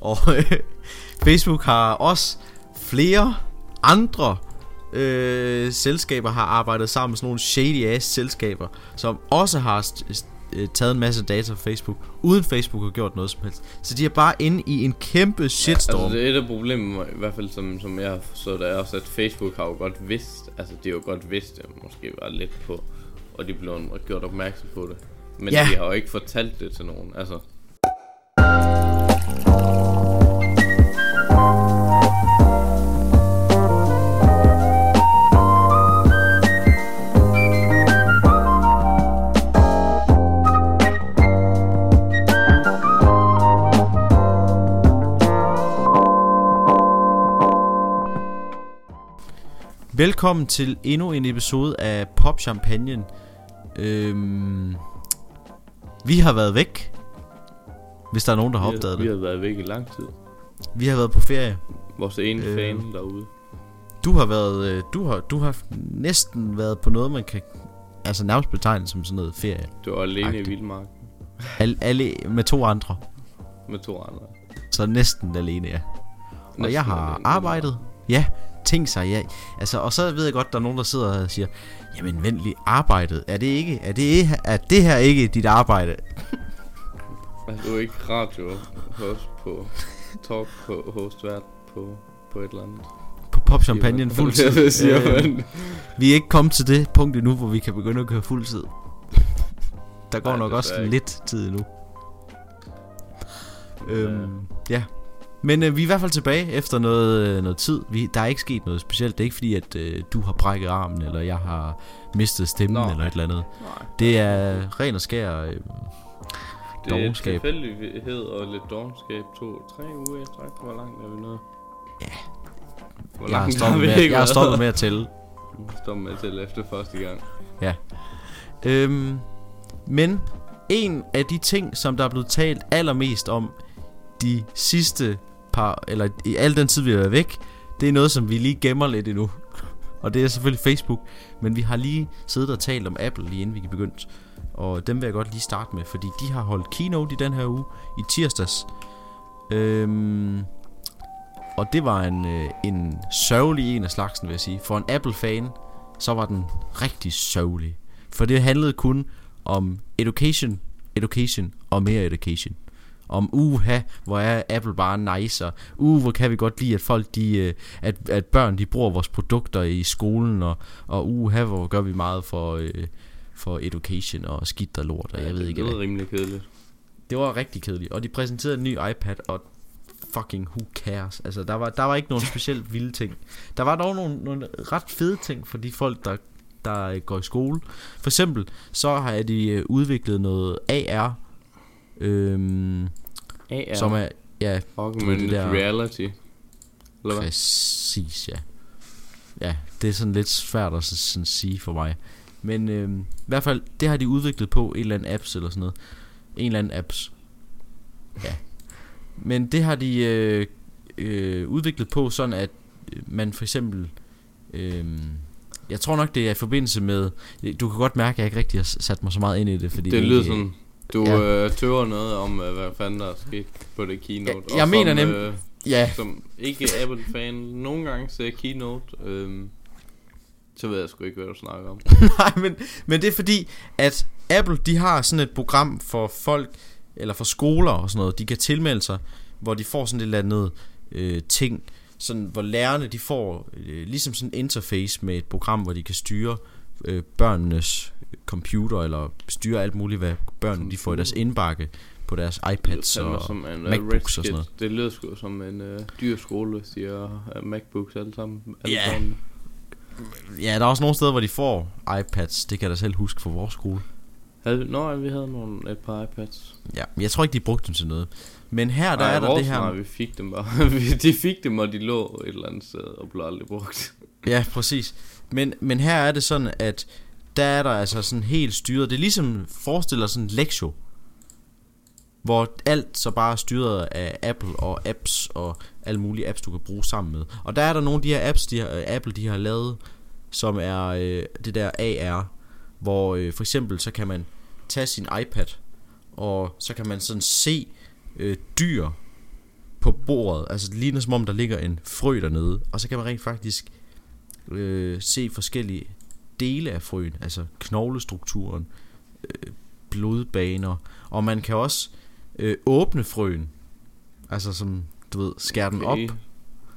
Og øh, Facebook har også flere andre øh, selskaber har arbejdet sammen med sådan nogle shady ass selskaber, som også har øh, taget en masse data fra Facebook, uden Facebook har gjort noget som helst. Så de er bare inde i en kæmpe shitstorm. Altså det er et af problemerne, i hvert fald som, som jeg forstået, det er også, at Facebook har jo godt vidst, altså de har jo godt vidst, det måske var lidt på, og de blev gjort opmærksom på det. Men Ja. de har jo ikke fortalt det til nogen, altså. Velkommen til endnu en episode af Pop Champagne. Øhm, vi har været væk, hvis der er nogen, der har Vi opdaget har, vi det. har været væk i lang tid. Vi har været på ferie. Vores ene Øh. fan derude. Du har været, øh, du har, du har næsten været på noget, man kan altså nærmest betegne som sådan noget ferie. Du var alene Agtigt. i Vildmarken Al, alle med to andre, med to andre. så næsten alene, ja. Og Næsten jeg har alene. arbejdet. Ja, tænk sig, ja. Altså, og så ved jeg godt, der er nogen, der sidder og siger, jamen vent lige, arbejdet, er det ikke, er det, er det her ikke dit arbejde? Altså, du er ikke radio host på talk på host vært på, på et eller andet. På Pop Champagne fuldtid. Det siger Øh, man. Vi er ikke kommet til det punkt endnu, hvor vi kan begynde at køre fuldtid. Der går Nej, nok også ikke. lidt tid endnu. Øhm, ja. Men øh, vi er i hvert fald tilbage efter noget, øh, noget tid. Vi, der er ikke sket noget specielt. Det er ikke fordi, at øh, du har brækket armen, eller jeg har mistet stemmen, Nå. eller et eller andet. Nej. Det er ren og skær øh, Det er dovenskab. tilfældighed og lidt dogenskab. To, tre uger i træk. Hvor langt er vi nået? Ja. Hvor Jeg har stoppet med, jeg har stoppet med at tælle. Stoppet med til efter første gang. Øhm, men en af de ting, som der er blevet talt allermest om de sidste par, eller i al den tid, vi har været væk, det er noget, som vi lige gemmer lidt endnu. Og det er selvfølgelig Facebook, men vi har lige siddet og talt om Apple, lige inden vi begyndte. Og dem vil jeg godt lige starte med, fordi de har holdt keynote i den her uge, i tirsdags. Øhm, og det var en, øh, en sørgelig en af slagsen, vil jeg sige. For en Apple-fan, så var den rigtig sørgelig. For det handlede kun om education, education og mere education. Om uha, hvor er Apple bare nice, og uh, hvor kan vi godt lide, at folk de, øh, at, at børn de bruger vores produkter i skolen, og, og uha, hvor gør vi meget for, øh, for education og skidt og lort, og jeg ved ikke Det hvad. er rimelig kedeligt. Det var rigtig kedeligt. Og de præsenterede en ny iPad, og fucking who cares. Altså, der var, der var ikke nogen specielt vilde ting. Der var dog nogle, nogle ret fede ting for de folk, der, der øh, går i skole. For eksempel, så har de øh, udviklet noget AR, øhm, AR. som er, ja, Augmented der- reality. Eller hvad? præcis, ja. Ja, det er sådan lidt svært at sådan sige for mig. Men øhm, i hvert fald, det har de udviklet på en eller anden apps eller sådan noget. En eller anden apps. Ja. Men det har de øh, øh, udviklet på sådan, at øh, man for eksempel... Øh, jeg tror nok, det er i forbindelse med... Du kan godt mærke, at jeg ikke rigtig har sat mig så meget ind i det, fordi Det er lyder ikke- sådan, du Ja. ja. øh, tøver noget om, øh, hvad fanden der er sket på det keynote. Jeg- Og mener som, nem- Øh, Ja, som ikke Apple-fan nogle gange ser keynote, øh, så ved jeg sgu ikke, hvad du snakker om. Nej, men, men det er fordi, at Apple, de har sådan et program for folk, eller for skoler og sådan noget, de kan tilmelde sig, hvor de får sådan et eller andet øh, ting, sådan, hvor lærerne, de får øh, ligesom sådan en interface med et program, hvor de kan styre øh, børnenes computer, eller styre alt muligt, hvad børnene de får i deres indbakke på deres iPads det og... som en, uh, MacBooks og sådan noget. Det lyder sgu som en uh, dyr skole, hvis de har uh, Macbooks alle sammen. Alle Ja. sammen. Ja, der er også nogle steder, hvor de får iPads, det kan jeg da selv huske fra vores skole. Havde, vi- nå, vi havde nogle, et par iPads. Ja, men jeg tror ikke, de brugte dem til noget. Men her, der Ej, er der det her... Nej, vi fik dem bare. De fik dem, og de lå et eller andet sted og blev aldrig brugt. Ja, præcis. Men, men her er det sådan, at der er der altså sådan helt styret. Det er ligesom forestiller sådan en lektio. Hvor alt så bare er styret af Apple og apps og alle mulige apps, du kan bruge sammen med. Og der er der nogle af de her apps, de har, øh, Apple de har lavet, som er øh, det der AR, hvor øh, for eksempel så kan man tage sin iPad, og så kan man sådan se øh, dyr på bordet. Altså det ligner som om, der ligger en frø dernede. Og så kan man rent faktisk øh, se forskellige dele af frøen. Altså knoglestrukturen, øh, blodbaner. Og man kan også øh, åbne frøen. Altså som, du ved, skære den op.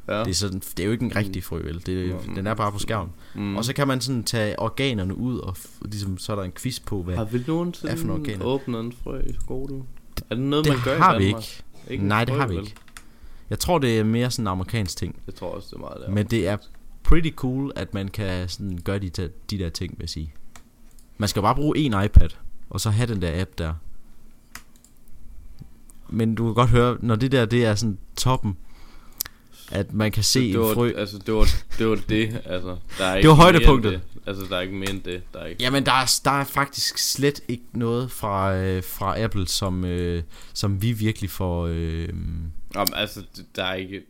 Ja. Det er, sådan, det er jo ikke en rigtig frø, vel? Det, Mm. den er bare på skærmen. Mm. Og så kan man sådan tage organerne ud, og ligesom, så er der en quiz på, hvad... Har vi er for nogensinde organer? åbnet en frø i skolen? Er det noget, det man gør har i vi Danmark? ikke. Ikke en Nej, det frø, har vi vel? ikke. Jeg tror, det er mere sådan en amerikansk ting. Det tror jeg også, det er meget der. Men det er pretty cool, at man kan sådan gøre de, de der ting, vil jeg sige. Man skal bare bruge en iPad, og så have den der app der. Men du kan godt høre, når det der, det er sådan toppen, at man kan se det, en var, frø. Altså, det var det, var det altså. Der er Det var højdepunktet. det. Altså, der er ikke mere end det. Der er ikke. Jamen, der er, der er faktisk slet ikke noget fra, øh, fra Apple, som, øh, som vi virkelig får... Øh, Jamen, altså, der er ikke...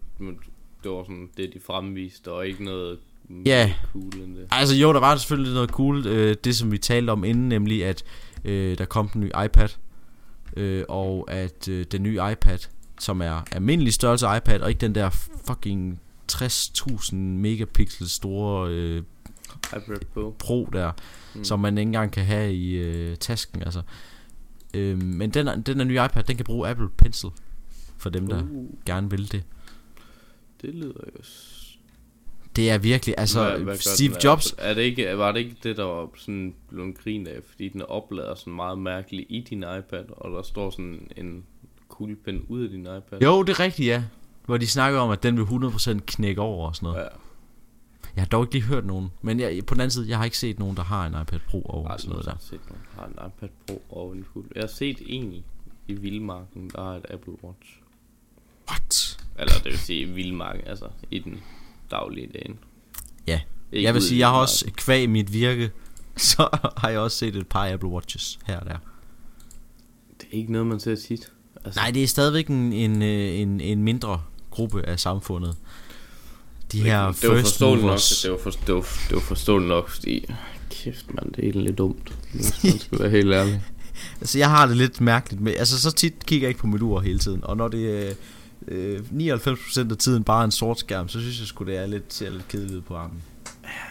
Det var sådan det, de fremviste, og ikke noget Ja. cool end det. altså jo, der var selvfølgelig noget cool. Øh, det, som vi talte om inden, nemlig at øh, der kom den nye iPad. Øh, og at øh, den nye iPad, som er almindelig størrelse iPad, og ikke den der fucking 60.000 megapixel store øh, iPad Pro. Pro der, Mm. som man ikke engang kan have i øh, tasken. Altså. Øh, men den, den der nye iPad, den kan bruge Apple Pencil, for dem, der Uh, gerne vil det. det lyder jo... Det er virkelig, altså Hvad- hvad Steve den? Jobs, Er det ikke, var det ikke det, der var sådan blevet grin af, fordi den oplader sådan meget mærkeligt i din iPad, og der står sådan en kuglepen ud af din iPad? jo det er rigtigt ja, hvor de snakker om, at den vil 100% knække over og sådan noget. Ja, Jeg har dog ikke lige hørt nogen, men jeg, på den anden side, jeg har ikke set nogen, der har en iPad Pro over aldrig sådan noget der. set nogen, der har en iPad Pro og en kugel. Jeg har set en i, i Vildmarken, der har et Apple Watch. What? Eller det vil sige i Vildmarken, altså i den daglige dagen. Ja. Ikke Jeg vil sige, jeg har også kvæg mit virke, så har jeg også set et par Apple Watches her og der. Det er ikke noget, man ser tit. Altså, Nej, det er stadigvæk en, en, øh, en, en mindre gruppe af samfundet. De det, her det var first forståeligt nok, movers. det var, for, det, var, det var forståeligt nok, fordi kæft mand, det er egentlig dumt, hvis man skal være helt ærlig. Altså, jeg har det lidt mærkeligt med... Altså, så tit kigger jeg ikke på mit ur hele tiden. Og når det er øh, 99% af tiden bare en sort skærm, så synes jeg sgu, det er lidt, ser lidt kedeligt ud på armen.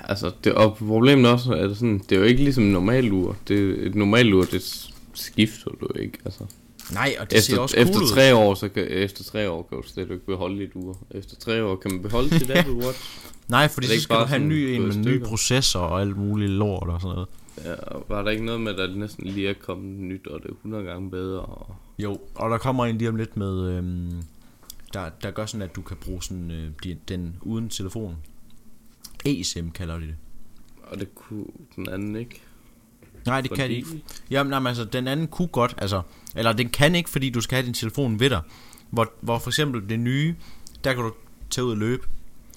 Altså, det, og problemet er også, at sådan, det er jo ikke ligesom en normal ur. Det, et normalt ur, det skifter du ikke, altså. Nej, og det ser Efter, også cool efter ud. tre år, så kan, efter tre år kan du slet ikke beholde dit ur. Efter tre år kan man beholde sit Apple Watch. Nej, fordi Er det så skal du have en ny en med ny processor og alt muligt lort og sådan noget. Ja, og var der ikke noget med, at der næsten lige er kommet nyt, og det er 100 gange bedre. Og... Jo, og der kommer en lige om lidt med, øhm, der, der gør sådan, at du kan bruge sådan, øh, de- den uden telefon. eSIM kalder de det. Og det kunne den anden ikke. Nej, det kan de Fordi- ikke. Jamen, nej, men altså, den anden kunne godt, altså, eller den kan ikke, fordi du skal have din telefon ved dig. Hvor, hvor for eksempel det nye, der kan du tage ud og løbe,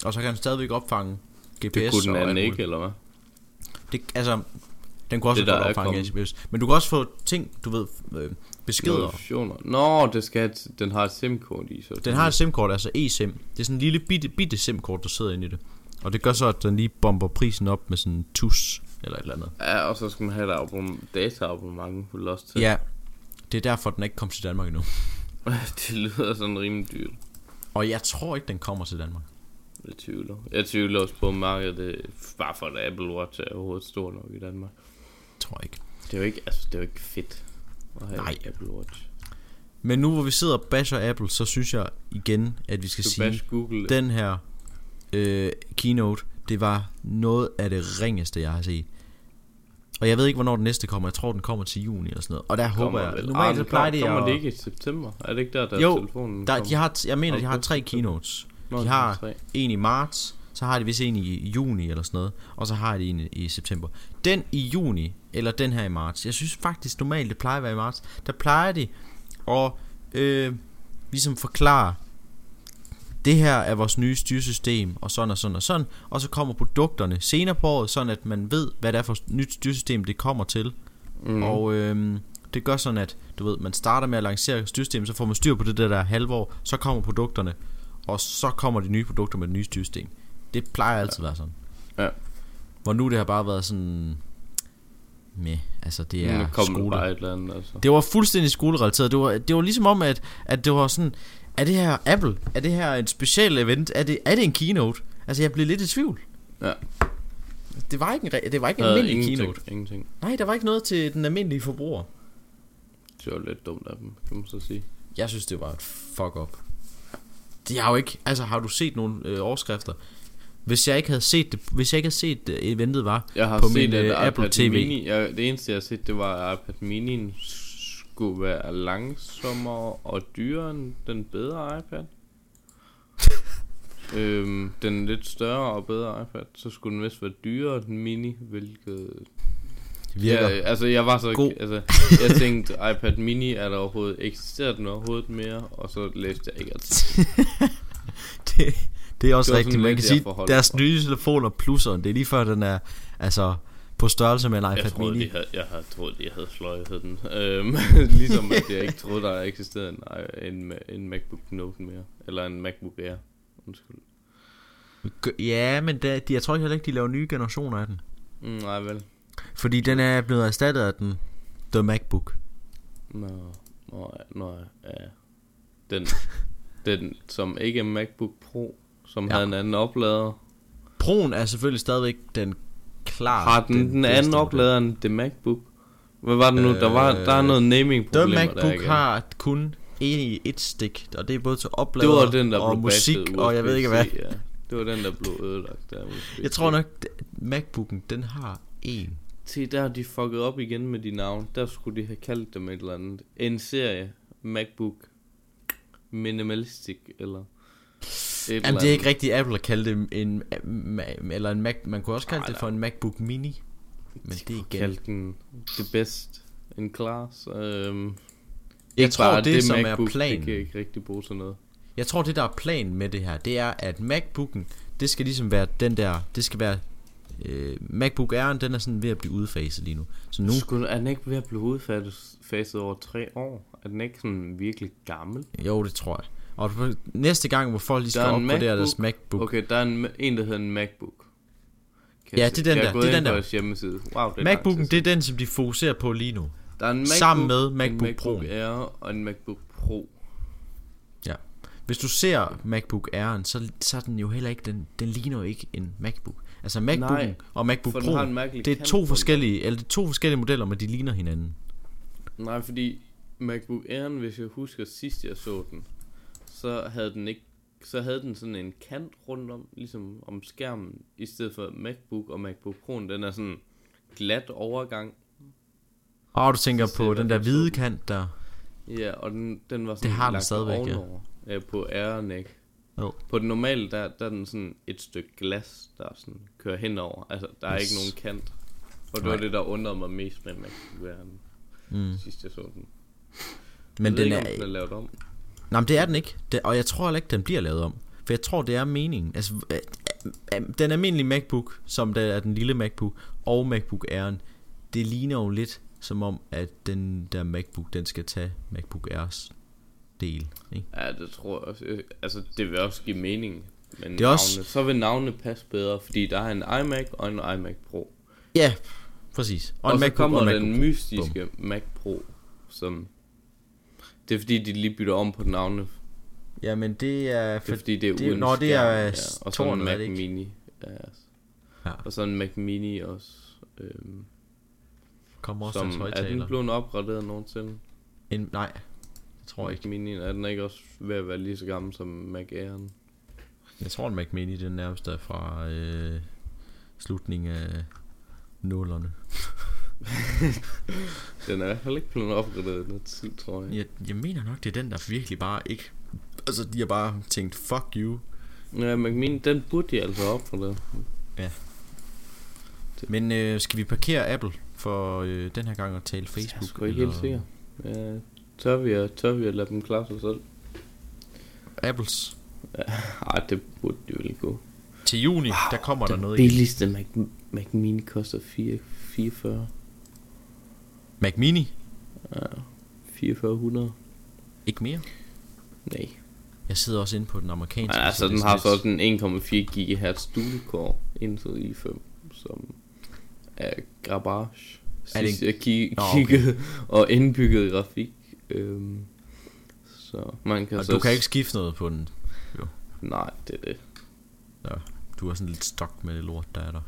og så kan den stadigvæk opfange GPS. Det kunne den anden ikke, eller hvad? Det, altså, den kunne også Det, godt opfange kommet. GPS. Men du kan også få ting, du ved, øh, beskeder. Notifikationer. Nå, det skal et- den har et SIM-kort i, så Den har et SIM-kort, altså eSIM. Det er sådan en lille bitte, bitte SIM-kort, der sidder inde i det. Og det gør så, at den lige bomber prisen op med sådan en tus eller et eller andet. Ja, og så skal man have et abonnement, dataabonnement på Lost til. Ja, det er derfor, den ikke kom til Danmark endnu. det lyder sådan rimelig dyrt. Og jeg tror ikke, den kommer til Danmark. Jeg tvivler. Jeg tvivler også på at markedet, det, bare for at Apple Watch er overhovedet stor nok i Danmark. Tror jeg ikke. Det er jo ikke, altså, det er jo ikke fedt at have Nej. Apple Watch. Men nu hvor vi sidder og basher Apple, så synes jeg igen, at vi skal Du sige, Google. den her øh, keynote, det var noget af det ringeste, jeg har set. Og jeg ved ikke, hvornår den næste kommer. Jeg tror, den kommer til juni eller sådan noget. Og der kommer håber jeg... vel. Normalt så plejer det Kommer det ikke i september? Er det ikke der, der Jo, telefonen Der, kommer? de har, jeg mener, de har tre keynotes. De har-. En i marts, så har de vist en i juni eller sådan noget, og så har de en i, september. Den i juni, eller den her i marts, jeg synes faktisk normalt, det plejer at være i marts, der plejer de at øh, ligesom forklare, det her er vores nye styresystem, og sådan og sådan og sådan, og så kommer produkterne senere på året, sådan at man ved, hvad det er for nyt styresystem, det kommer til. Mm. Og øhm, det gør sådan, at du ved, man starter med at lancere styrsystemet, så får man styr på det der, der halvår, så kommer produkterne, og så kommer de nye produkter med det nye styresystem. Det plejer altid at være sådan. Ja. Hvor nu det har bare været sådan... Med, altså det er kommer skole. bare et eller andet, altså. Det var fuldstændig skolerelateret. Det var, det var ligesom om, at, at det var sådan... Er det her Apple? Er det her et specielt event? Er det, er det en keynote? Altså, jeg blev lidt i tvivl. Ja. Det var ikke en, det var ikke en almindelig ingenting, keynote. Ingenting. Nej, der var ikke noget til den almindelige forbruger. Det var lidt dumt af dem, kan man så sige. Jeg synes, det var et fuck up. De har jo ikke... Altså, har du set nogle øh, overskrifter? Hvis jeg ikke havde set det... Hvis jeg ikke havde set det, eventet var... Jeg har På set, min, øh, Apple iPad TV. Mini, jeg, det eneste jeg har set, det var, at iPad Mini skulle være langsommere og dyrere end den bedre iPad. øhm, den lidt større og bedre iPad, så skulle den vist være dyrere den Mini, hvilket... Virker. Ja, altså jeg var så God. altså, jeg tænkte iPad Mini er der overhovedet eksisterer den overhovedet mere og så læste jeg ikke at det, det er også Det rigtigt. Man kan jeg sige, deres nye telefoner plusseren, det er lige før den er... Altså, på størrelse med en Jeg iPad troede, mini. de havde, jeg havde troet, de havde fløjet den. Øhm, ligesom at jeg ikke troede, der eksisterede en, en, en MacBook Note mere. Eller en MacBook Air. Undskyld. Ja, men der, de, jeg tror ikke heller ikke, de laver nye generationer af den. Mm, nej vel. Fordi den er blevet erstattet af den The MacBook. Nå, nå, nå ja. Den, den, som ikke er MacBook Pro, som Ja. havde en anden oplader. Proen er selvfølgelig stadigvæk den klart Har den, den, bedste anden oplader end det MacBook? Hvad var det nu? der, var, der er noget naming The problemer der MacBook igen. har kun en i et stik, og det er både til Det oplader var den, der og musik, bastet og jeg ved ikke hvad. Ja. Det var den, der blev ødelagt der. Jeg tror nok, MacBooken, den har en. Se, der har de fucket op igen med de navne. Der skulle de have kaldt dem et eller andet. En serie MacBook Minimalistic, eller... Jamen, det er ikke andet. rigtigt Apple at kalde det en, eller en Mac, man kunne også kalde det for en MacBook Mini. Men det er igen. Kaldte den det bedst in class. Øhm, Jeg tror, bare, det, som MacBook, er planen, Det kan ikke rigtig bruge til noget. jeg tror, det der er planen med det her, det er, at MacBooken, det skal ligesom være den der, det skal være, øh, MacBook Air'en, den er sådan ved at blive udfaset lige nu. Så nu, Nu skulle, er den ikke ved at blive udfaset over tre år? Er den ikke sådan virkelig gammel? jo, det tror jeg. Og næste gang, hvor folk lige skal er opgradere deres MacBook. MacBook, Okay, der er en, en der hedder en MacBook. Kan Ja, det er den der, det er den der. hjemmeside. Wow, det er MacBooken, det er den, som de fokuserer på lige nu. Der er en MacBook, Sammen med en MacBook MacBook Pro'en. Air og en MacBook Pro. Hvis du ser MacBook Air'en, så, så er den jo heller ikke, den, den ligner jo ikke en MacBook. Altså MacBooken Nej, og MacBook Pro, det er to forskellige, eller det er to forskellige modeller, men de ligner hinanden. Nej, fordi MacBook Air'en, hvis jeg husker sidst jeg så den, så havde den ikke så havde den sådan en kant rundt om, ligesom om skærmen, i stedet for MacBook og MacBook Pro, den er sådan glat overgang. Og du tænker Så på den der det hvide kant der. Ja, og den, den var sådan har den lagt stadigvæk, ovenover, ja. på Air'en, ikke? Jo. På den normale, der, der er den sådan et stykke glas, der sådan kører henover. Altså, der er Yes. ikke nogen kant. Og det Nej. var det, der undrede mig mest med MacBook Air'en, Mm. sidst jeg så den. Men jeg den ikke, er, den er lavet om. Nej, men det er den ikke. Det, og jeg tror heller ikke, den bliver lavet om. For jeg tror, det er meningen. Altså, øh, øh, den almindelige MacBook, som der er den lille MacBook, og MacBook Air'en, det ligner jo lidt som om, at den der MacBook, den skal tage MacBook Airs del. Ikke? Ja, det tror jeg også. Øh, Altså, det vil også give mening. Men Det er også- navne, så vil navnene passe bedre, fordi der er en iMac og en iMac Pro. Ja, præcis. Og, og så MacBook kommer og den MacBook mystiske Mac Pro, som... Det er fordi, de lige bytter om på navnene. Jamen, det er... Det er fordi, det er det er- uden nå, det er, øh, Og så en er Mac det ikke? Mini. Ja. Ja. Og så en Mac Mini også. Øhm, kommer også som, er den højtaler. blevet opgraderet nogensinde? En, nej, det tror jeg Mac ikke. Mini, er den ikke også ved at være lige så gammel som Mac Air'en? Jeg tror, en Mac Mini, den nærmest er fra øh, slutningen af nullerne. Den er i hvert fald ikke blevet opgraderet noget tid, tror jeg. Jeg, jeg mener nok, det er den, der virkelig bare ikke... Altså, de har bare tænkt, fuck you. Ja, Mac Mini, den burde de altså opgradere. Men øh, skal vi parkere Apple for øh, den her gang og tale Facebook? Jeg er ikke helt sikker. Ja, tør, vi at, tør vi at lade dem klare sig selv? Apples. Ej, det burde de vel gå. Til juni, wow, der kommer der noget igen. billigste Mac, Mac Mini koster 4, 44. Mac Mini? Ja, 4400. Ikke mere. Nej. Jeg sidder også inde på den amerikanske. Men altså, den har sådan så lidt- også en 1,4 GHz dual core Intel i5, som er garbage. Er det Sidst jeg ki- Nå, okay. og indbygget grafik. Øhm, så man kan Og så... du kan ikke skifte noget på den. Nej, det er det. Du er sådan lidt stok med det lort, der er der.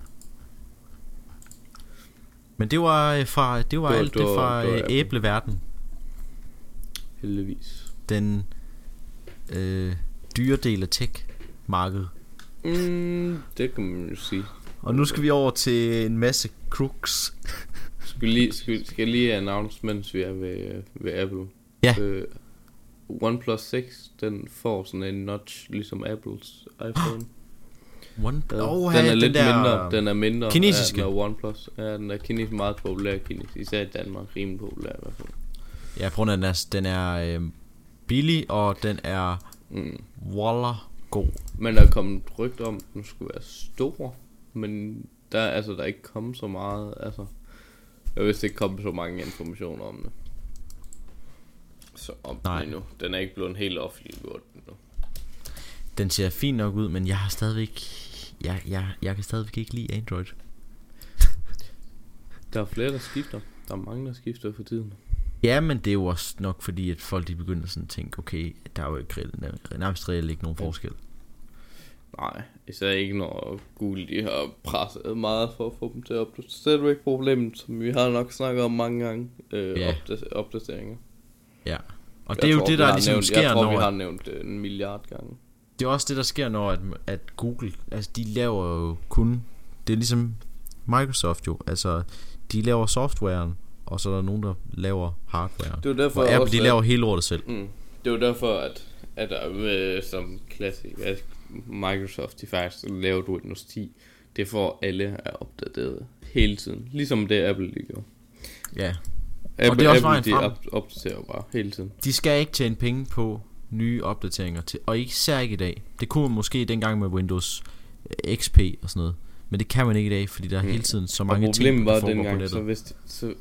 Men det var øh, fra det var, Det var- alt det det var- fra det var øh, æbleverden. Heldigvis. Den øh, dyre del af tech-markedet. Mm, det kan man jo sige. Og nu skal vi over til en masse crooks. Skal lige, skal, skal lige announce, mens vi er ved, ved Apple. Ja. Øh, OnePlus 6, den får sådan en notch, ligesom Apples iPhone. One, Ja, oh, den er den lidt der, mindre, den er mindre kinesiske. Ja, den er OnePlus. Ja, den er kinesisk meget populær i Kines, især i Danmark, rimelig populær i hvert fald. Ja, på grund af, den er, den er øh, billig, og den er Mm. waller god. Men der er kommet rygt om, at den skulle være stor, men der, er- altså, der er ikke kommet så meget, altså, jeg vidste ikke kommet så mange informationer om det. Så om Nej. Endnu. Den er ikke blevet helt offentliggjort endnu. Den ser fin nok ud, men jeg har stadigvæk... Jeg, jeg, jeg kan stadigvæk ikke lide Android. Der er flere, der skifter. Der er mange, der skifter for tiden. Ja, men det er jo også nok fordi, at folk de begynder sådan at tænke, okay, der er jo ikke reelt, nærmest reelt ikke nogen forskel. Nej, især ikke når Google de har presset meget for at få dem til at opdatere. Så er det jo ikke problemet, som vi har nok snakket om mange gange. Øh, Ja. opda- opdateringer. Ja. Og Jeg det er jo tror, det, der ligesom nævnt, sker, Jeg tror, når... vi har nævnt det en milliard gange. Det er også det, der sker, når at, at Google, altså de laver jo kun, det er ligesom Microsoft jo, altså de laver softwaren, og så er der nogen, der laver hardwaren. Det er derfor Og Apple, også, de laver hele lortet selv. Mm. Det er derfor, at, at der med, som klassik, at Microsoft de faktisk lavede Windows 10. Det at alle er opdateret hele tiden. Ligesom det Apple de gjorde. Ja. Apple, det er også Apple de op, opdaterer bare hele tiden. De skal ikke tjene penge på nye opdateringer, til, og især ikke i dag. Det kunne man måske dengang med Windows øh, XP og sådan noget. Men det kan man ikke i dag, fordi der er Mm. hele tiden så mange ting, der var foregår på nettet. så hvis de, så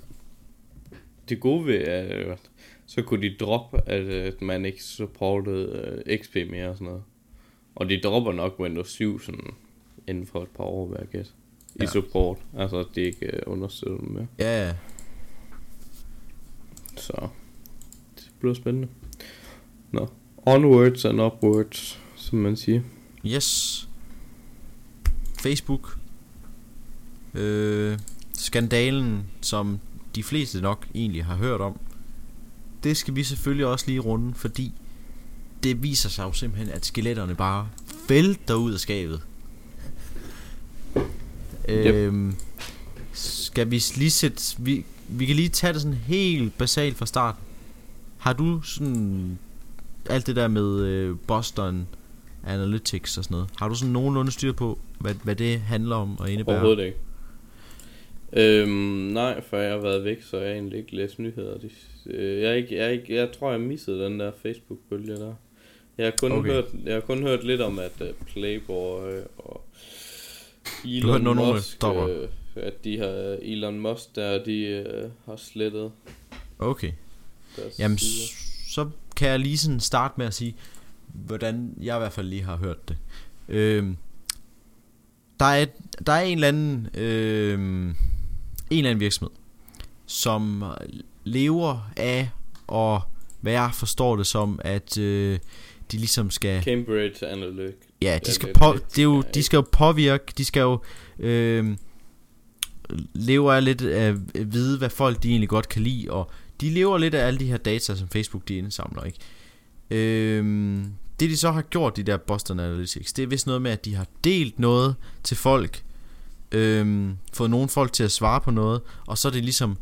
det gode ved, at så kunne de droppe, at, at man ikke supportede uh, XP mere og sådan noget. Og de dropper nok Windows 7 sådan inden for et par år, hvad jeg gæt. I Ja. support. Altså, at de ikke uh, understøtter dem mere. Ja, ja. Så det bliver spændende. Nå. Onwards and upwards, som man siger. Yes. Facebook. Øh, skandalen, som de fleste nok egentlig har hørt om. Det skal vi selvfølgelig også lige runde, fordi det viser sig jo simpelthen, at skeletterne bare vælter ud af skabet. Øhm, skal vi lige sætte... Vi, vi kan lige tage det sådan helt basalt fra starten. Har du sådan... Alt det der med øh, Boston Analytics og sådan noget. Har du sådan nogenlunde styr på, hvad, hvad det handler om og indebærer? Overhovedet ikke. Øhm, nej, for jeg har været væk, så jeg har egentlig ikke læst nyheder. De, øh, jeg, er ikke, jeg, er ikke, jeg tror, jeg missede den der Facebook-bølge der. Jeg har kun, Okay. hørt, jeg har kun hørt lidt om, at uh, Playboy og Elon Du Musk, Dopper? øh, at de har Elon Musk der, de øh, har slettet Okay. Jamen, sider. så kan jeg lige sådan starte med at sige, hvordan jeg i hvert fald lige har hørt det. Øhm, der, er, der er en eller anden, øhm, en eller anden virksomhed, som lever af, og hvad jeg forstår det som, at øh, de ligesom skal... Cambridge Analytic. Ja, de skal, på, det er jo, de skal jo påvirke, de skal jo øh, lever af lidt af at vide, hvad folk de egentlig godt kan lide, og de lever lidt af alle de her data, som Facebook de indsamler, ikke? Øh, det de så har gjort, de der Boston Analytics, det er vist noget med, at de har delt noget til folk, øh, fået nogle folk til at svare på noget, og så er det ligesom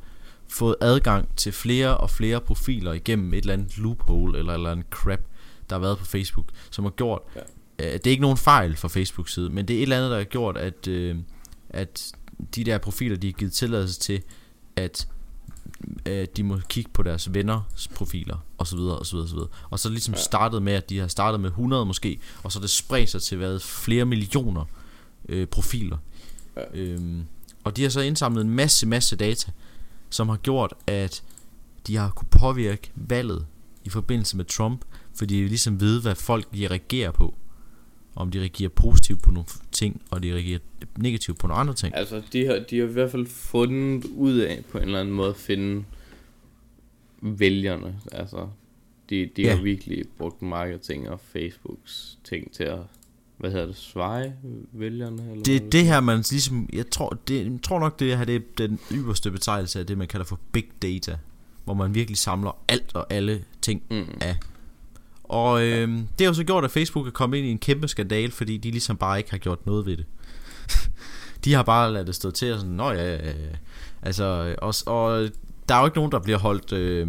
fået adgang til flere og flere profiler igennem et eller andet loophole, eller et eller andet crap, der har været på Facebook, som har gjort, Ja. Øh, det er ikke nogen fejl fra Facebook side, men det er et eller andet, der har gjort, at, øh, at de der profiler, de har givet tilladelse til, at øh, de må kigge på deres venners profiler, og så videre, og så videre, og så videre. Og så ligesom Ja. startet med, at de har startet med 100 måske, og så det spredt sig til hvad, flere millioner øh, profiler. Ja. Øhm, og de har så indsamlet en masse, masse data, som har gjort, at de har kunne påvirke valget i forbindelse med Trump, fordi de ligesom ved, hvad folk de reagerer på. Om de reagerer positivt på nogle ting, og de reagerer negativt på nogle andre ting. Altså, de har, de har i hvert fald fundet ud af på en eller anden måde at finde vælgerne. Altså, De, de Ja. har virkelig brugt marketing og Facebooks ting til at, hvad hedder det, sveje vælgerne? Eller Det, det her, man ligesom, jeg tror, det, jeg tror nok, det her det er den ypperste betegnelse af det, man kalder for big data. Hvor man virkelig samler alt og alle ting Mm. af. Og øh, det har jo så gjort, at Facebook er kommet ind i en kæmpe skandal, fordi de ligesom bare ikke har gjort noget ved det. de har bare ladet det stå til og sådan, nå ja, ja. altså, og, og der er jo ikke nogen, der bliver holdt, øh,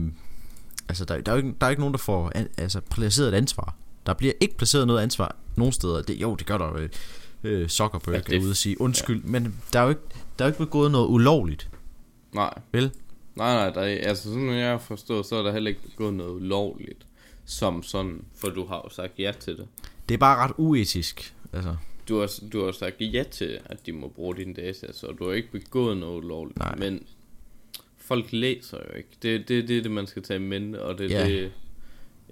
altså der, der, er jo ikke, der er ikke nogen, der får an, altså, placeret et ansvar. Der bliver ikke placeret noget ansvar nogen steder. Det, jo, det gør der jo. Øh, Zuckerberg Ja, ja, er ude og sige undskyld, ja. men der er jo ikke, der er jo ikke begået noget ulovligt. Nej. Vel? Nej, nej, der er, altså sådan jeg har forstået, så er der heller ikke gået noget ulovligt som sådan, for du har jo sagt ja til det. Det er bare ret uetisk. Altså, Du har, du har sagt ja til, at de må bruge dine data, så du har ikke begået noget ulovligt. Nej. Men folk læser jo ikke. Det, det, det er det, man skal tage i mente, og det er Ja. det,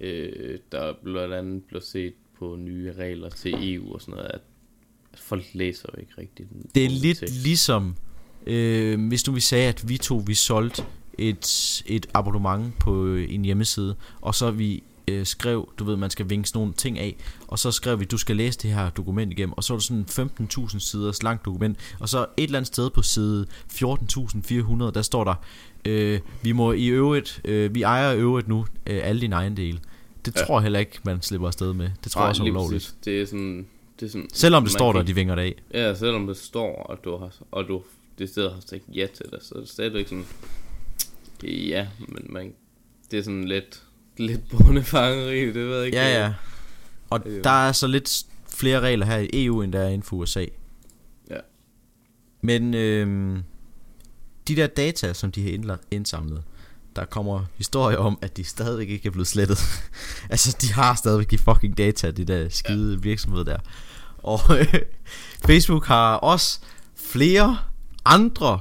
øh, der blandt andet bliver set på nye regler til EU og sådan noget, at, at folk læser jo ikke rigtigt. den Det er lidt tekst. ligesom, øh, hvis nu vi sagde, at vi to, vi solgte et, et abonnement på øh, en hjemmeside, og så vi øh, skrev, du ved, man skal vinke sådan nogle ting af, og så skrev vi, du skal læse det her dokument igennem, og så var det sådan 15.000 siders langt dokument, og så et eller andet sted på side 14.400, der står der, øh, vi må i øvrigt, øh, vi ejer i øvrigt nu øh, alle dine ejendele. Det Ja. tror jeg heller ikke, man slipper afsted med. Det tror Nej, jeg også er ulovligt. Det er sådan... Det er sådan Selvom det står kan der, de vinger det af. Ja, selvom det står, og du har, og du det sted har sagt ja til det, så er det stadigvæk sådan, ja, men man, det er sådan lidt, lidt bondefangeri, det ved jeg ikke. Ja, ja. Og Øh. der er så lidt flere regler her i EU, end der er inden for USA. Ja. Men øhm, de der data, som de har indsamlet, der kommer historier om, at de stadigvæk ikke er blevet slettet. altså, de har stadigvæk de fucking data, de der skide ja. virksomheder der. Og øh, Facebook har også flere andre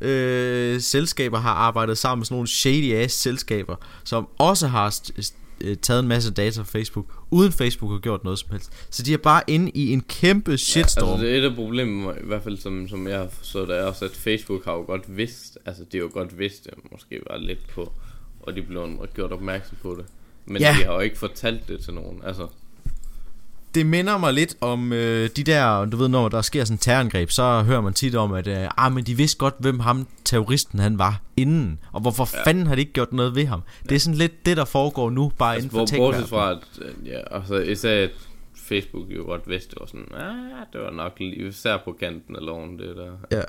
øh, selskaber har arbejdet sammen med sådan nogle shady ass selskaber, som også har øh, taget en masse data fra Facebook, uden Facebook har gjort noget som helst. Så de er bare inde i en kæmpe shitstorm. Ja, altså det er et af problemerne, i hvert fald som, som jeg har forstået, det er også, at Facebook har jo godt vidst, altså de har jo godt vidst det, måske var lidt på, og de blev gjort opmærksom på det. Men Ja. de har jo ikke fortalt det til nogen, altså. Det minder mig lidt om øh, de der, du ved, når der sker sådan et terrorangreb, så hører man tit om, at øh, ah, men de vidste godt, hvem ham terroristen han var inden, og hvorfor ja. Fanden har de ikke gjort noget ved ham? Ja. Det er sådan lidt det, der foregår nu, bare Altså, inden for tech bortset fra, at, øh, ja, altså især at Facebook jo godt vidste, det var sådan, ah, det var nok lige, især på kanten af loven, det der. Ja.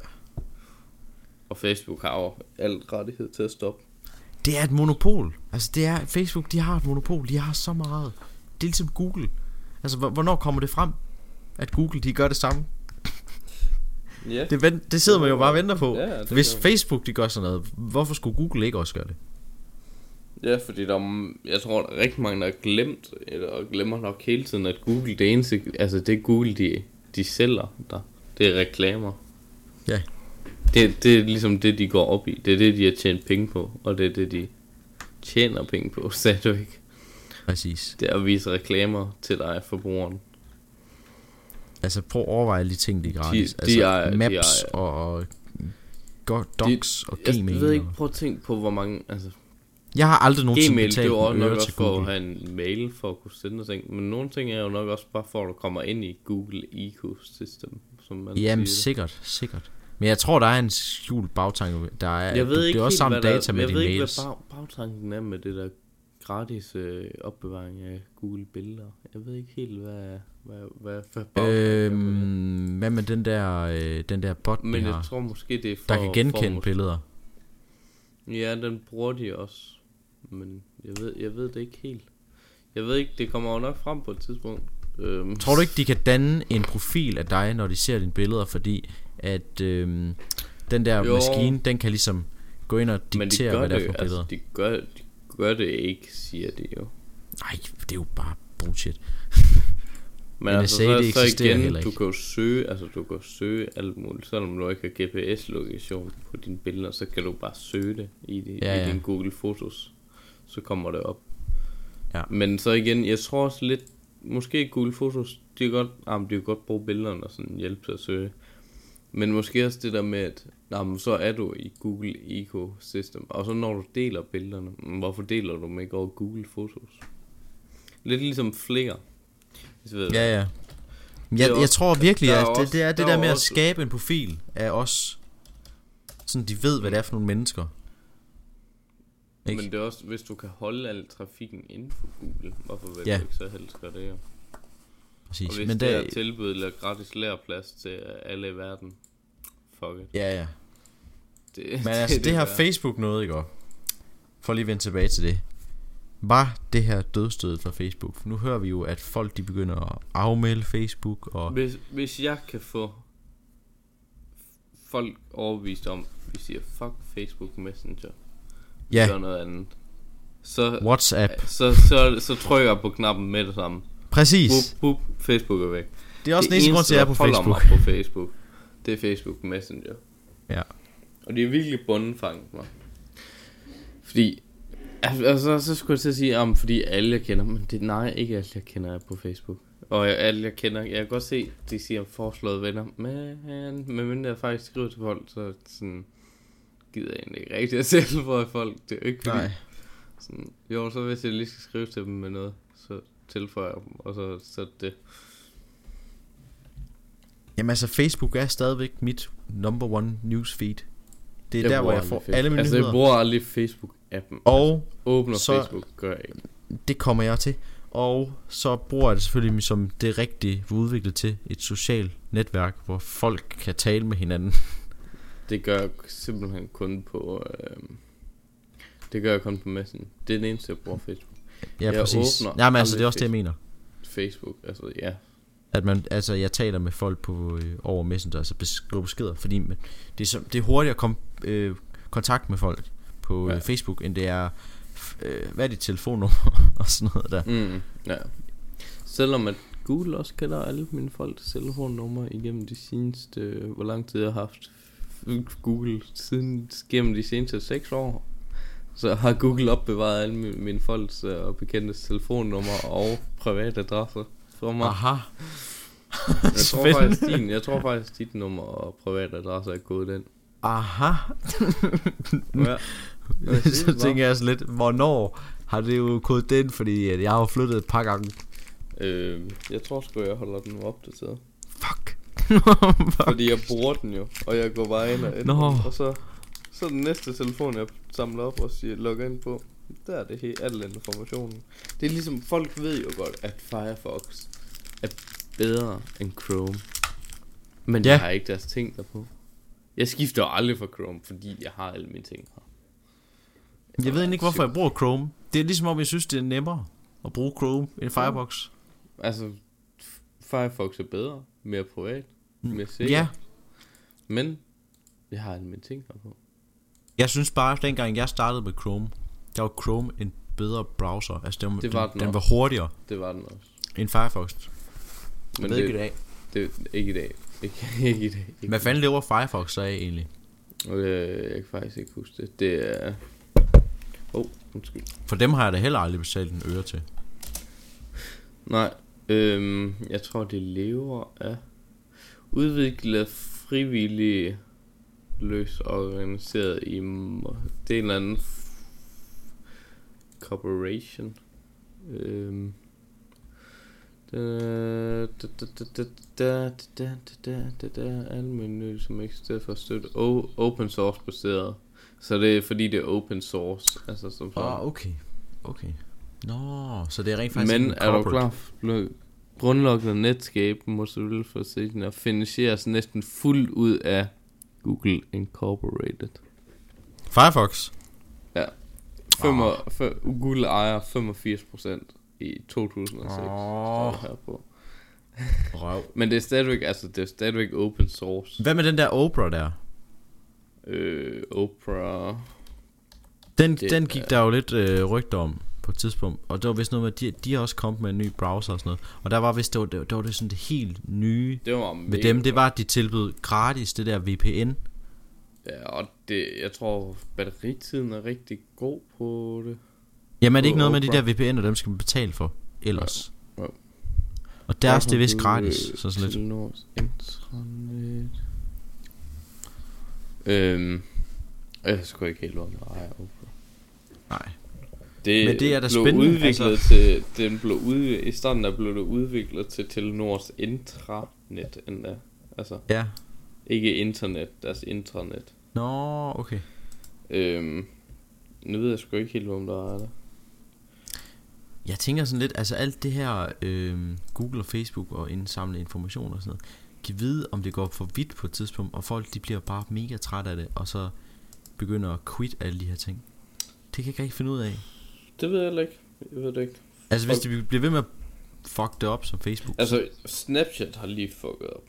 Og Facebook har jo alt rettighed til at stoppe. Det er et monopol. Altså det er, Facebook, de har et monopol, de har så meget. Det er ligesom Google. Altså, hvor- hvornår kommer det frem, at Google, de gør det samme? Ja. Det, vent, det sidder man jo bare og venter på. Ja, det Hvis Facebook, de gør sådan noget, hvorfor skulle Google ikke også gøre det? Ja, fordi der er, jeg tror, der er rigtig mange, der har glemt, eller glemmer nok hele tiden, at Google, det eneste, altså det er Google, de, de sælger der. Det er reklamer. Ja. Det, det er ligesom det, de går op i. Det er det, de har tjent penge på, og det er det, de tjener penge på, stadigvæk. Præcis. Det er at vise reklamer til dig, forbrugeren. Altså prøv at overveje alle de ting, de er gratis. De- de altså er- de Maps er- og, og go- Docs og Jeg Gmail. ved ikke, og- prøv at tænke på, hvor mange, altså Jeg har aldrig nogensinde Gmail, det er betalt jo nok også for at have en mail for at kunne sende ting, men nogle ting er jo nok også bare for, at du kommer ind i Google Ecosystem, som man Jamen siger det. sikkert, sikkert. Men jeg tror, der er en skjult bagtanke. Der er, Jeg ved ikke det er også helt, sammen hvad data der, med jeg dine ved ikke, mails. hvad bag, bagtanken er med det der gratis øh, opbevaring af Google billeder. Jeg ved ikke helt, hvad, hvad, hvad, det. Øhm, hvad med den der, øh, den der bot, Men de jeg har, tror måske, det er for... der kan genkende for, billeder? Ja, den bruger de også. Men jeg ved, jeg ved det ikke helt. Jeg ved ikke, det kommer jo nok frem på et tidspunkt. Øhm, Tror du ikke, de kan danne en profil af dig, når de ser dine billeder, fordi at øhm, den der Jo. maskine, den kan ligesom gå ind og Men de diktere, gør hvad det er for altså, billeder? de gør, de gør det ikke, siger de jo. Nej, det er jo bare bullshit. Men NSA, altså, så, det så igen, du kan jo søge, altså du kan søge alt muligt, selvom du ikke har GPS-lokation på dine billeder, så kan du bare søge det i, de, Ja, i ja. din Google Fotos, så kommer det op. Ja. Men så igen, jeg tror også lidt, måske Google Fotos, de kan godt, ah, de kan godt bruge billederne og sådan hjælpe til at søge. Men måske også det der med, at nej, men så er du i Google Ecosystem, og så når du deler billederne, hvorfor deler du dem ikke over Google Fotos? Lidt ligesom Flickr. Hvis ved, Ja, ja. Jeg, jeg også- tror virkelig, at det, det er det der der er med at også- skabe en profil af os. Sådan de ved, hvad det er for nogle mennesker. Ikke? Men det er også, hvis du kan holde al trafikken inden for Google, hvorfor vil Ja. du ikke så helst gøre det her? Præcis. Og hvis Men det der, er tilbud eller gratis læreplads til alle i verden, fuck it. Ja, ja. Det, Men altså, det, det her. Facebook noget, ikke? For lige at vende tilbage til det. Var det her dødstødet for Facebook? Nu hører vi jo, at folk de begynder at afmelde Facebook, og Hvis, hvis jeg kan få folk overbevist om, vi siger fuck Facebook Messenger, ja, gør noget andet, så, WhatsApp. så, så, så trykker jeg på knappen med det samme. Præcis. Bup, bup, Facebook er væk. Det er også den eneste grund til, at jeg er på Facebook. Mig på Facebook. Det er Facebook Messenger. Ja. Og det er virkelig bundenfanget mig. Fordi, altså, altså, så skulle jeg til at sige, om fordi alle jeg kender, men det nej, ikke alle jeg kender er på Facebook. Og jeg, alle jeg kender, jeg kan godt se, de siger foreslået venner, men, men mindre jeg faktisk skriver til folk, så sådan, gider jeg egentlig ikke rigtig at for folk. Det er jo ikke fordi, Nej. sådan, jo, så hvis jeg lige skal skrive til dem med noget, så tilføjer dem, og så, er det. Jamen altså, Facebook er stadigvæk mit number one newsfeed. Det er Jeg der, hvor jeg får Facebook. alle mine Altså, nyheder. jeg bruger aldrig Facebook-appen. Og Åbner så-. Facebook, gør jeg ikke. det kommer jeg til. Og så bruger jeg det selvfølgelig som det rigtige udviklet til et socialt netværk, hvor folk kan tale med hinanden. Det gør jeg simpelthen kun på... Øh, det gør jeg kun på Messenger. Det er det eneste, jeg bruger Facebook. Ja, Jeg præcis. åbner Jamen altså, det er også det, jeg mener. Facebook, altså ja. At man, altså, jeg taler med folk på øh, over Messenger, altså beskriver beskeder, fordi man, det, er så, det er hurtigere at komme øh, kontakt med folk på Ja. øh, Facebook, end det er, øh, hvad er dit telefonnummer og sådan noget der. Mm, ja. Selvom at Google også kender alle mine folks telefonnummer igennem de seneste... øh, Hvor lang tid jeg har haft Google siden gennem de seneste 6 år. Så har Google opbevaret alle mine, mine folks øh, og bekendtes telefonnummer og private adresser for mig. Aha. Jeg tror, faktisk, din, jeg tror faktisk, dit nummer og private adresse er gået den. Aha. Ja. så tænker jeg så lidt, hvornår har det jo kodet den, fordi at jeg har flyttet et par gange. Øh, jeg tror sgu, jeg holder den opdateret. Fuck. Fordi jeg bruger den jo, og jeg går bare ind og Nå. den, og så, så den næste telefon, jeg samler op og siger, logger ind på. Der er det helt al informationen. Det er ligesom, folk ved jo godt, at Firefox er bedre end Chrome. Men Ja. jeg har ikke deres ting derpå. Jeg skifter aldrig fra Chrome, fordi jeg har alle mine ting her. Jeg ved egentlig ikke, hvorfor jeg bruger Chrome. Det er ligesom om, jeg synes, det er nemmere at bruge Chrome end Firefox. Altså, F- Firefox er bedre, mere privat, mere sikker. Ja, Men, jeg har alle mine ting herpå. Jeg synes bare, at dengang jeg startede med Chrome, der var Chrome en bedre browser. Altså, den, Det var den, den den var hurtigere Det var den også. end Firefox. Men jeg ved det, ikke i dag. det ikke i dag. Ikke, ikke i dag. Ikke. Hvad fanden lever Firefox så af egentlig? Øh, jeg kan faktisk ikke huske det. Det er... Åh, oh, undskyld. For dem har jeg da heller aldrig betalt en øre til. Nej, øhm, jeg tror det lever af udviklet frivillige løs organiseret i... Det er en eller anden... corporation. Øhm. Almindelig som ikke eksisterer for støtte. Open source baseret. Så det er fordi det er open source Altså som sådan. Ah okay. Okay. Nå så det er rent faktisk Men er du klar Grundlagt Netscape Må selvfølgelig for sig Og finansieres næsten fuldt ud af Google Incorporated. Firefox? Ja. Fem og, f- Google ejer 85% i 2006. Åh. står der her på. Røv. Men det er stadigvæk, altså det er stadigvæk open source. Hvad med den der Oprah der? Øh, Oprah. Den, Det den gik er- der jo lidt øh, rygter om på et tidspunkt. Og det var vist noget med, at de, de har også kommet med en ny browser og sådan noget. Og der var vist, det var det, det, var det sådan det helt nye Det var mega dem. Det var, at de tilbød gratis det der VPN. Ja, og det, jeg tror batteritiden er rigtig god på det. Jamen er det ikke noget med de der VPN'er, dem skal man betale for ellers? Ja. Ja. Og deres, det er vist gratis, du, så sådan lidt. Intranet. Øhm, jeg skal ikke helt om det. Ej, okay. Nej. Det Men det er da blev spændende, Udviklet altså. til, den blev udviklet, I starten der blev det udviklet til Telenors intranet endda. Altså, Ja. ikke internet, deres intranet. Nå, okay. Øhm, nu ved jeg sgu ikke helt, om der er det. Jeg tænker sådan lidt, altså alt det her øh, Google og Facebook og indsamle information og sådan noget, kan vide, om det går for vidt på et tidspunkt, og folk de bliver bare mega trætte af det, og så begynder at quit alle de her ting. Det kan jeg ikke rigtig finde ud af. Det ved jeg heller ikke. Jeg ved det ikke. Altså hvis de bliver ved med at fuck det op som Facebook. Altså, Snapchat har lige fucket op.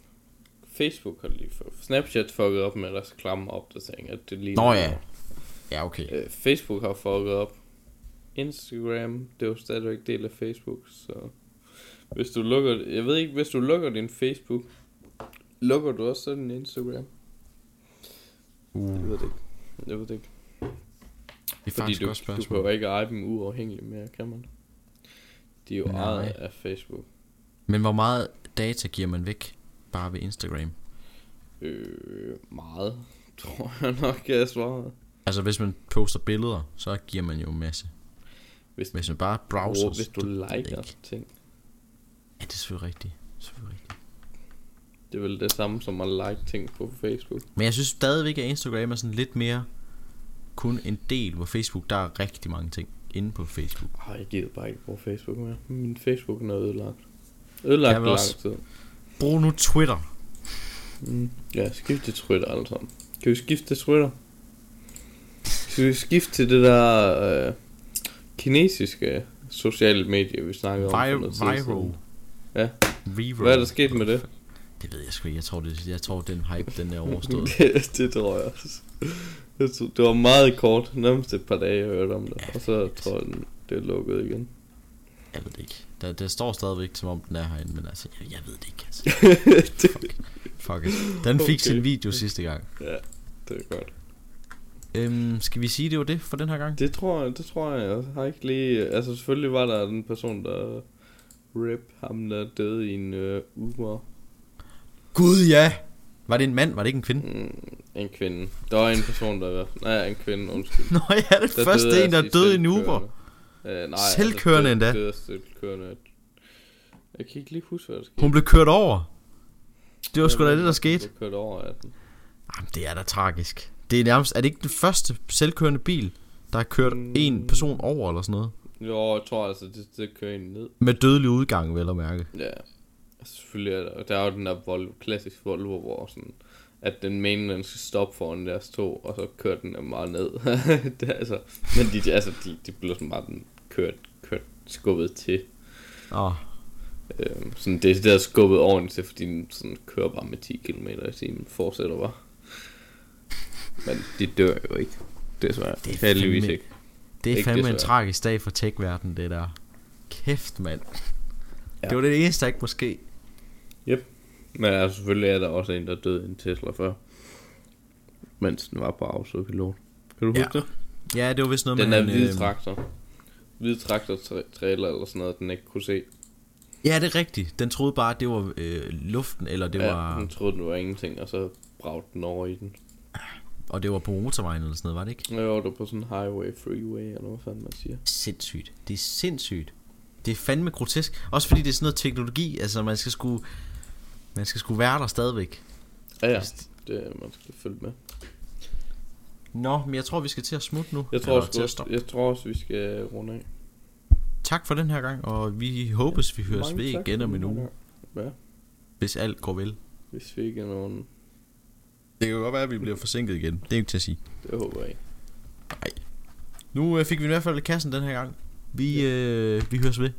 Facebook har lige fucket Snapchat fucket op med deres klamme opdatering, at det lige Nå ja. Ja, okay. Øh, Facebook har fucket op. Instagram, det er jo stadigvæk del af Facebook, så... Hvis du lukker... Jeg ved ikke, hvis du lukker din Facebook, lukker du også så din Instagram? Jeg Uh, ved det ikke. Jeg ved det ikke. Det er Fordi du, godt du kan jo ikke eje dem uafhængigt mere, kan man? De er jo Nej. ejet af Facebook. Men hvor meget data giver man væk bare ved Instagram? Øh, meget, tror jeg nok, jeg svaret. Altså hvis man poster billeder, så giver man jo en masse. Hvis, Hvis man bare browser, hvis du liker ting. Ja, det er selvfølgelig rigtigt. Selvfølgelig rigtigt. Det er vel det samme som at like ting på Facebook. Men jeg synes stadigvæk, at Instagram er sådan lidt mere kun en del, hvor Facebook, der er rigtig mange ting inde på Facebook. Ej, jeg gider bare ikke bruge Facebook mere. Min Facebook er ødelagt. Ødelagt Jeg vil lang også- tid. Brug nu Twitter. Mm. Ja, skift til Twitter sammen. Kan vi skifte til Twitter? Skal vi skifte til det der øh, kinesiske sociale medie, vi snakkede om? for Viral. Ja. Viral. Hvad er der sket med det? Det ved jeg sgu ikke. Jeg tror, det, jeg tror den hype, den er overstået. det, det tror jeg også. Jeg tror, det var meget kort, nærmest et par dage, jeg hørte om det. Ja, Og så tror jeg, den- det er lukket igen. Jeg ved det ikke. Der, der står stadigvæk, som om den er herinde, men altså, jeg, jeg ved det ikke, altså. det, Fuck. Fuck it. Den fik Okay. sin video sidste gang. ja, det er godt. Øhm, skal vi sige, det var det for den her gang? Det tror jeg, det tror jeg. Jeg har ikke lige... Altså selvfølgelig var der den person, der... Rip ham, der døde i en øh, Uber. Gud, ja! Var det en mand? Var det ikke en kvinde? Mm, en kvinde. Der var en person, der... Nej, en kvinde, undskyld. Nå ja, det Der første døde en, der døde i en Uber. selvkørende. Øh, nej, Selvkørende altså, endda. døde, selvkørende. Jeg kan ikke lige huske, hvad der skete. Hun blev kørt over. Det var sgu da det, der skete. Hun blev kørt over af den. Jamen, det er da tragisk. Det er nærmest... Er det ikke den første selvkørende bil, der har kørt Mm. en person over eller sådan noget? Jo, jeg tror altså, det, det kører en ned. Med dødelig udgang, vel at mærke. Ja, selvfølgelig er der, der er jo den der Volvo, klassisk Volvo, hvor sådan, at den mener, den skal stoppe foran deres tog, og så kører den dem bare ned. det er altså, men de, altså, de, de bliver sådan bare den kørt, kørt skubbet til. Åh, Øhm, sådan det er der skubbet ordentligt til, fordi den sådan kører bare med 10 km i timen, fortsætter bare. Men de dør jo ikke. Desværre. Det er Heldigvis ikke. det er Ikke fandme en desværre. tragisk dag for tech-verdenen, det der. Kæft, mand. Ja. Det var det eneste, der ikke måske. Men altså, selvfølgelig er der også en, der døde i en Tesla før. Mens den var på autopilot. Kan du Ja. huske det? Ja, det var vist noget Den med... der han, hvide øh, traktor. Hvide traktor tra- trailer eller sådan noget, den ikke kunne se. Ja, det er rigtigt. Den troede bare, at det var øh, luften, eller det ja, var... den troede, den var ingenting, og så bragte den over i den. Og det var på motorvejen eller sådan noget, var det ikke? Jo, det var på sådan en highway, freeway, eller hvad fanden man siger. Sindssygt. Det er sindssygt. Det er fandme grotesk. Også fordi det er sådan noget teknologi. Altså, man skal sgu... Man skal sgu være der stadigvæk. Ja, ja. Det, man skal følge med. Nå, men jeg tror, vi skal til at smutte nu. Jeg tror, også, til at stoppe. jeg tror også, vi skal runde af. Tak for den her gang, og vi håbes, vi høres Mange ved tak igen om en uge. Ja, hvis alt går vel. hvis vi ikke er nogen... Det kan jo godt være, at vi bliver forsinket igen. Det er ikke til at sige. Det håber jeg ikke. Nu øh, fik vi i hvert fald kassen den her gang. Vi, øh, vi høres ved.